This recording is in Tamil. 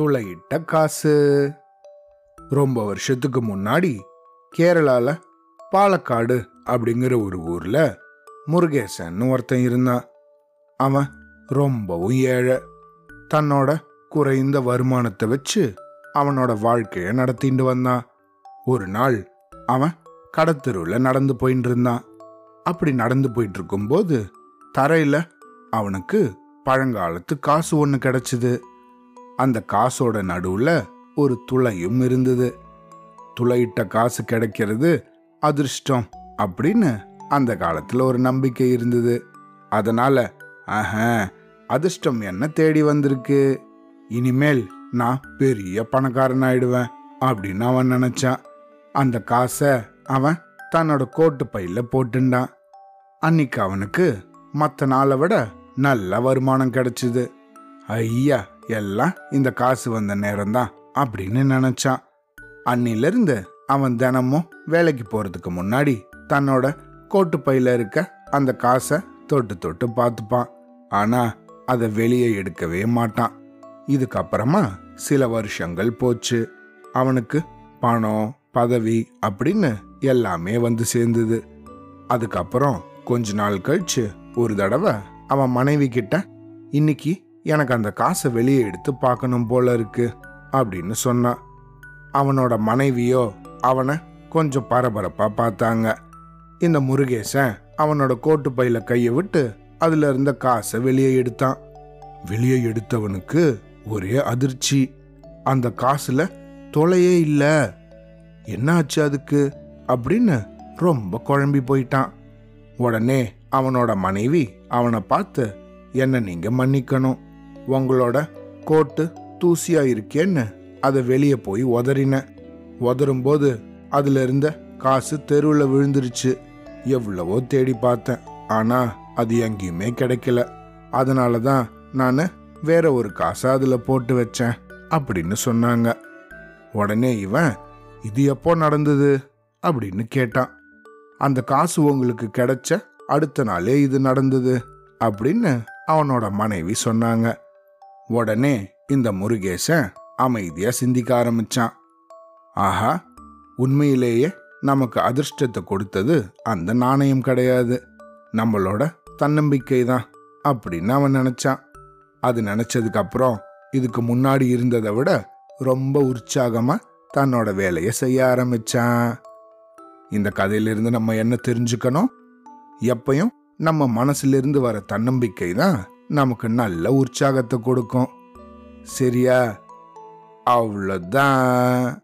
துளையிட்ட காசு. ரொம்ப வருஷத்துக்கு முன்னாடி கேரளால பாலக்காடு அப்படிங்கிற ஒரு ஊர்ல முருகேசன் ஒருத்தன் இருந்தான். அவன் ரொம்பவும் ஏழை. தன்னோட குறைந்த வருமானத்தை வச்சு அவனோட வாழ்க்கையை நடத்திட்டு வந்தான். ஒரு நாள் அவன் கடத்தெருவில் நடந்து போயிட்டு இருந்தான். அப்படி நடந்து போயிட்டு இருக்கும்போது தரையில அவனுக்கு பழங்காலத்து காசு ஒன்று கிடச்சிது. அந்த காசோட நடுவில் ஒரு துளையும் இருந்தது. துளையிட்ட காசு கிடைக்கிறது அதிர்ஷ்டம் அப்படின்னு அந்த காலத்தில் ஒரு நம்பிக்கை இருந்தது. அதனால ஆஹ அதிர்ஷ்டம் என்ன தேடி வந்திருக்கு? இனிமேல் நான் பெரிய பணக்காரன் ஆயிடுவேன் அப்படின்னு அவன் நினைச்சான். அந்த காசை அவன் தன்னோட கோட்டு பையில போட்டுண்டான். அன்னைக்கு அவனுக்கு மற்ற நாளை விட நல்ல வருமானம் கிடைச்சிது. ஐயா எல்லாம் இந்த காசு வந்த நேரம்தான் அப்படின்னு நினைச்சான். அன்னிலிருந்து அவன் தினமும் வேலைக்கு போறதுக்கு முன்னாடி தன்னோட கோட்டு பையில இருக்க அந்த காசை தொட்டு தொட்டு பார்த்துப்பான். ஆனா அதை வெளியே எடுக்கவே மாட்டான். இதுக்கப்புறமா சில வருஷங்கள் போச்சு. அவனுக்கு பணம் பதவி அப்படின்னு எல்லாமே வந்து சேர்ந்தது. அதுக்கப்புறம் கொஞ்ச நாள் கழிச்சு ஒரு தடவை அவன் மனைவி கிட்ட இன்னைக்கு எனக்கு அந்த காசை வெளியே எடுத்து பார்க்கணும் போல இருக்கு அப்படின்னு சொன்னான் அவனோட மனைவியோ அவனை கொஞ்சம் பரபரப்பா பார்த்தாங்க. இந்த முருகேசன் அவனோட கோட்டு பையில கையை விட்டு அதுல இருந்த காசை வெளியே எடுத்தான். வெளியே எடுத்தவனுக்கு ஒரே அதிர்ச்சி. அந்த காசுல தொலையே இல்லை. என்னாச்சு அதுக்கு? அப்படின்னு ரொம்ப குழம்பி போயிட்டான். உடனே அவனோட மனைவி அவனை பார்த்து என்ன நீங்க மன்னிக்கணும். உங்களோட கோட்டு தூசியா இருக்கேன்னு அதை வெளியே போய் உதறின. உதரும்போது அதுல இருந்த காசு தெருவில் விழுந்துருச்சு. எவ்வளவோ தேடி பார்த்தேன். ஆனா அது எங்கேயுமே கிடைக்கல. அதனால தான் நான் வேற ஒரு காசை அதில் போட்டு வச்சேன் அப்படின்னு சொன்னாங்க. உடனே இவன் இது எப்போ நடந்தது? அப்படின்னு கேட்டான். அந்த காசு உங்களுக்கு கிடைச்ச அடுத்த நாளே இது நடந்தது அப்படின்னு அவனோட மனைவி சொன்னாங்க. உடனே இந்த முருகேசன் அமைதியா சிந்திக்க ஆரம்பிச்சான். ஆஹா உண்மையிலேயே நமக்கு அதிர்ஷ்டத்தை கொடுத்தது அந்த நாணயம் கிடையாது. நம்மளோட தன்னம்பிக்கை தான் அப்படின்னு அவன் நினைச்சான். அது நினைச்சதுக்கு அப்புறம் இதுக்கு முன்னாடி இருந்ததை விட ரொம்ப உற்சாகமா தன்னோட வேலையை செய்ய ஆரம்பிச்சான். இந்த கதையிலிருந்து நம்ம என்ன தெரிஞ்சுக்கணும்? எப்பையும் நம்ம மனசிலிருந்து வர தன்னம்பிக்கை தான் நமக்கு நல்ல உற்சாகத்தை கொடுக்கும். சரியா? அவ்வளோதான்